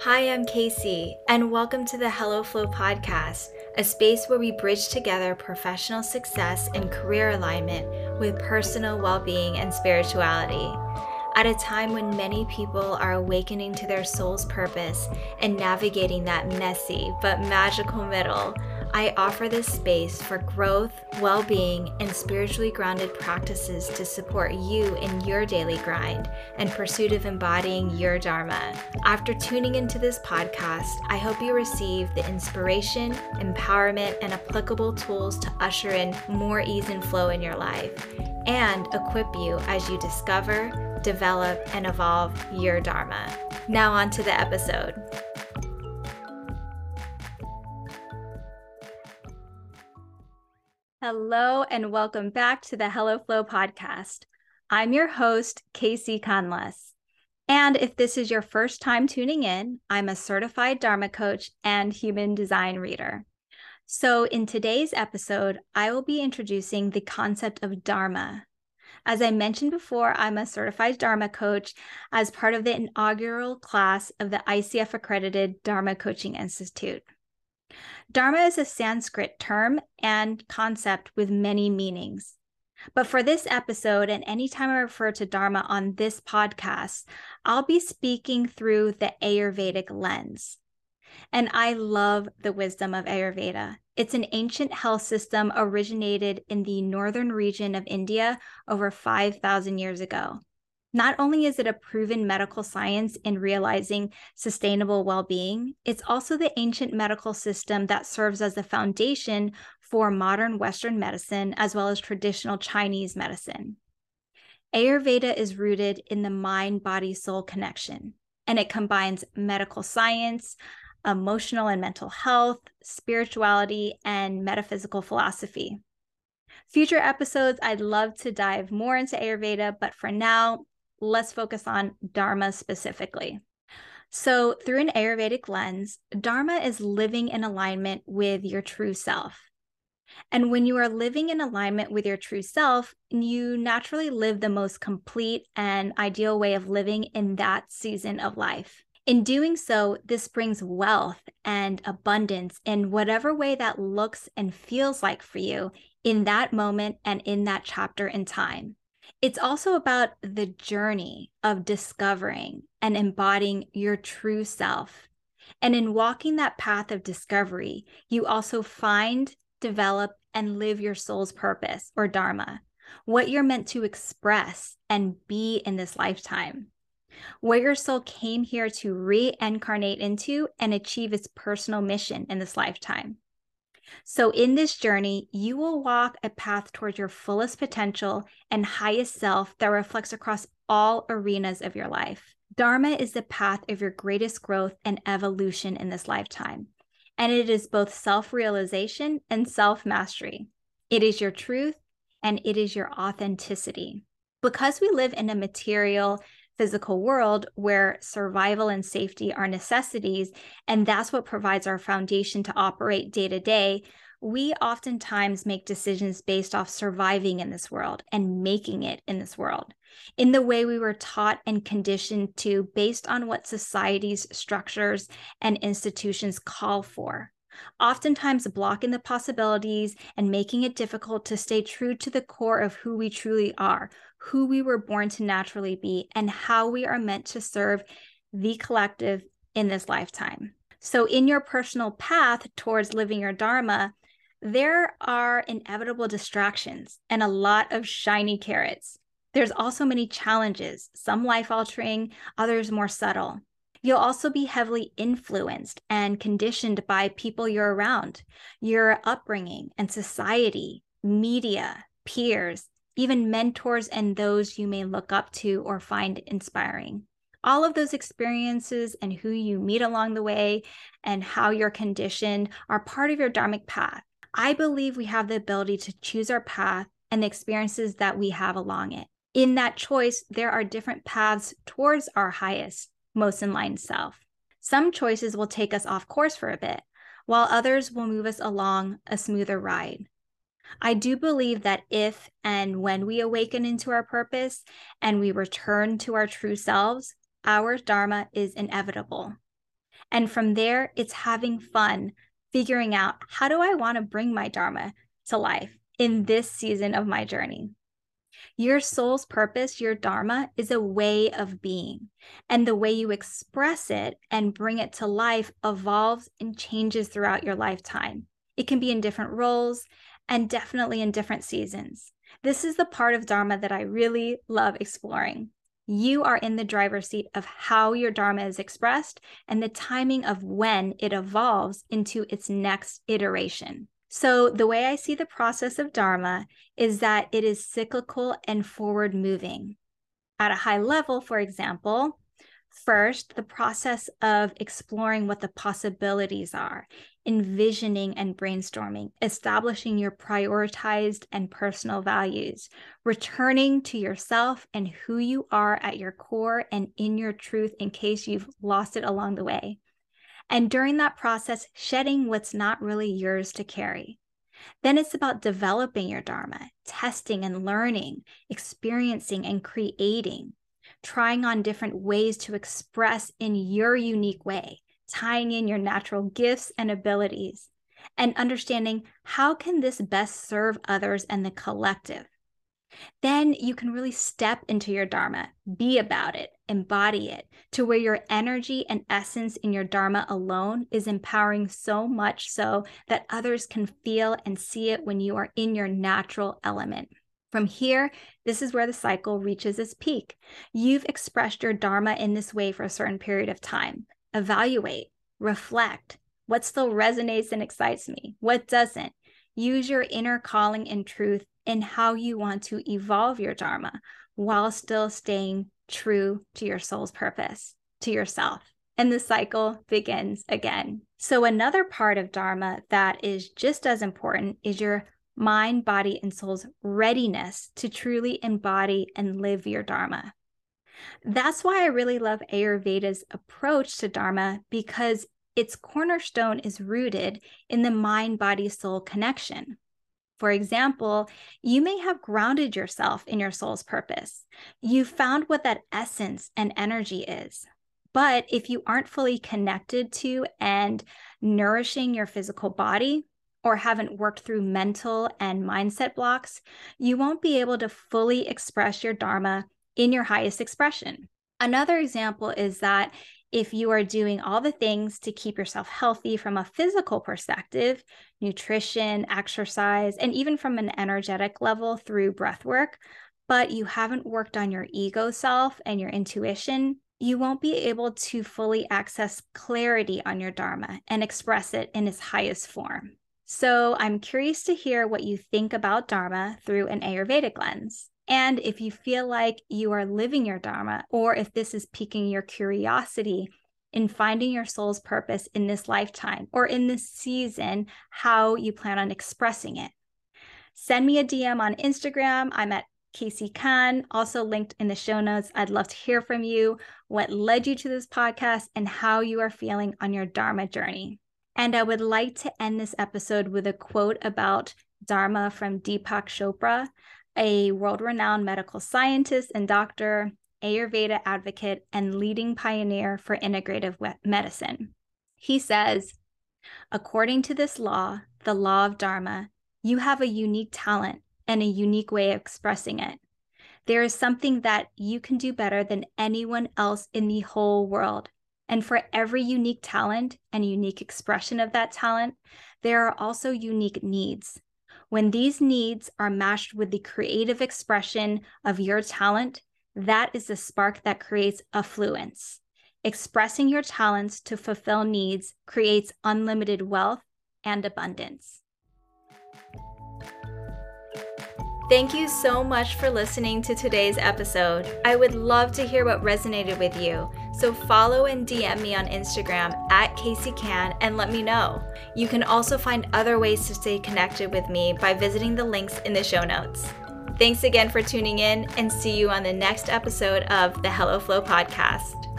Hi, I'm Kaycee, and welcome to the Hello Flow podcast, a space where we bridge together professional success and career alignment with personal well being and spirituality. At a time when many people are awakening to their soul's purpose and navigating that messy but magical middle, I offer this space for growth, well being, and spiritually grounded practices to support you in your daily grind and pursuit of embodying your Dharma. After tuning into this podcast, I hope you receive the inspiration, empowerment, and applicable tools to usher in more ease and flow in your life and equip you as you discover, develop, and evolve your Dharma. Now, on to the episode. Hello, and welcome back to the Hello Flow podcast. I'm your host, Kaycee Conless. And if this is your first time tuning in, I'm a certified Dharma coach and human design reader. So, in today's episode, I will be introducing the concept of Dharma. As I mentioned before, I'm a certified Dharma coach as part of the inaugural class of the ICF accredited Dharma Coaching Institute. Dharma is a Sanskrit term and concept with many meanings. But for this episode, and anytime I refer to Dharma on this podcast, I'll be speaking through the Ayurvedic lens. And I love the wisdom of Ayurveda. It's an ancient health system originated in the northern region of India over 5,000 years ago. Not only is it a proven medical science in realizing sustainable well being, it's also the ancient medical system that serves as the foundation for modern Western medicine as well as traditional Chinese medicine. Ayurveda is rooted in the mind body soul connection, and it combines medical science, emotional and mental health, spirituality, and metaphysical philosophy. Future episodes, I'd love to dive more into Ayurveda, but for now, let's focus on Dharma specifically. So, through an Ayurvedic lens, Dharma is living in alignment with your true self. And when you are living in alignment with your true self, you naturally live the most complete and ideal way of living in that season of life. In doing so, this brings wealth and abundance in whatever way that looks and feels like for you in that moment and in that chapter in time. It's also about the journey of discovering and embodying your true self. And in walking that path of discovery, you also find, develop, and live your soul's purpose or Dharma, what you're meant to express and be in this lifetime, what your soul came here to reincarnate into and achieve its personal mission in this lifetime. So, in this journey, you will walk a path towards your fullest potential and highest self that reflects across all arenas of your life. Dharma is the path of your greatest growth and evolution in this lifetime. And it is both self realization and self mastery. It is your truth and it is your authenticity. Because we live in a material, physical world where survival and safety are necessities, and that's what provides our foundation to operate day to day, we oftentimes make decisions based off surviving in this world and making it in this world. In the way we were taught and conditioned to based on what society's structures and institutions call for oftentimes blocking the possibilities and making it difficult to stay true to the core of who we truly are, who we were born to naturally be, and how we are meant to serve the collective in this lifetime. So, in your personal path towards living your Dharma, there are inevitable distractions and a lot of shiny carrots. There's also many challenges, some life altering, others more subtle. You'll also be heavily influenced and conditioned by people you're around, your upbringing and society, media, peers, even mentors and those you may look up to or find inspiring. All of those experiences and who you meet along the way and how you're conditioned are part of your dharmic path. I believe we have the ability to choose our path and the experiences that we have along it. In that choice, there are different paths towards our highest most in line self. Some choices will take us off course for a bit, while others will move us along a smoother ride. I do believe that if and when we awaken into our purpose and we return to our true selves, our Dharma is inevitable. And from there, it's having fun, figuring out how do I want to bring my Dharma to life in this season of my journey. Your soul's purpose, your Dharma, is a way of being. And the way you express it and bring it to life evolves and changes throughout your lifetime. It can be in different roles and definitely in different seasons. This is the part of Dharma that I really love exploring. You are in the driver's seat of how your Dharma is expressed and the timing of when it evolves into its next iteration. So, the way I see the process of Dharma is that it is cyclical and forward moving. At a high level, for example, first, the process of exploring what the possibilities are, envisioning and brainstorming, establishing your prioritized and personal values, returning to yourself and who you are at your core and in your truth in case you've lost it along the way. And during that process, shedding what's not really yours to carry. Then it's about developing your Dharma, testing and learning, experiencing and creating, trying on different ways to express in your unique way, tying in your natural gifts and abilities, and understanding how can this best serve others and the collective then you can really step into your Dharma, be about it, embody it to where your energy and essence in your Dharma alone is empowering so much so that others can feel and see it when you are in your natural element. From here, this is where the cycle reaches its peak. You've expressed your Dharma in this way for a certain period of time. Evaluate, reflect. What still resonates and excites me? What doesn't? Use your inner calling and truth in how you want to evolve your Dharma while still staying true to your soul's purpose, to yourself. And the cycle begins again. So, another part of Dharma that is just as important is your mind, body, and soul's readiness to truly embody and live your Dharma. That's why I really love Ayurveda's approach to Dharma because its cornerstone is rooted in the mind body soul connection. For example, you may have grounded yourself in your soul's purpose. You found what that essence and energy is. But if you aren't fully connected to and nourishing your physical body, or haven't worked through mental and mindset blocks, you won't be able to fully express your Dharma in your highest expression. Another example is that if you are doing all the things to keep yourself healthy from a physical perspective, nutrition, exercise, and even from an energetic level through breath work, but you haven't worked on your ego self and your intuition, you won't be able to fully access clarity on your Dharma and express it in its highest form. So, I'm curious to hear what you think about Dharma through an Ayurvedic lens. And if you feel like you are living your Dharma, or if this is piquing your curiosity in finding your soul's purpose in this lifetime or in this season, how you plan on expressing it. Send me a DM on Instagram. I'm at Kaycee Can, also linked in the show notes. I'd love to hear from you what led you to this podcast and how you are feeling on your Dharma journey. And I would like to end this episode with a quote about Dharma from Deepak Chopra a world renowned medical scientist and doctor, Ayurveda advocate, and leading pioneer for integrative medicine. He says, according to this law, the law of Dharma, you have a unique talent and a unique way of expressing it. There is something that you can do better than anyone else in the whole world. And for every unique talent and unique expression of that talent, there are also unique needs. When these needs are matched with the creative expression of your talent, that is the spark that creates affluence. Expressing your talents to fulfill needs creates unlimited wealth and abundance. Thank you so much for listening to today's episode. I would love to hear what resonated with you. So follow and DM me on Instagram at Kaycee Can and let me know. You can also find other ways to stay connected with me by visiting the links in the show notes. Thanks again for tuning in and see you on the next episode of the Hello Flow podcast.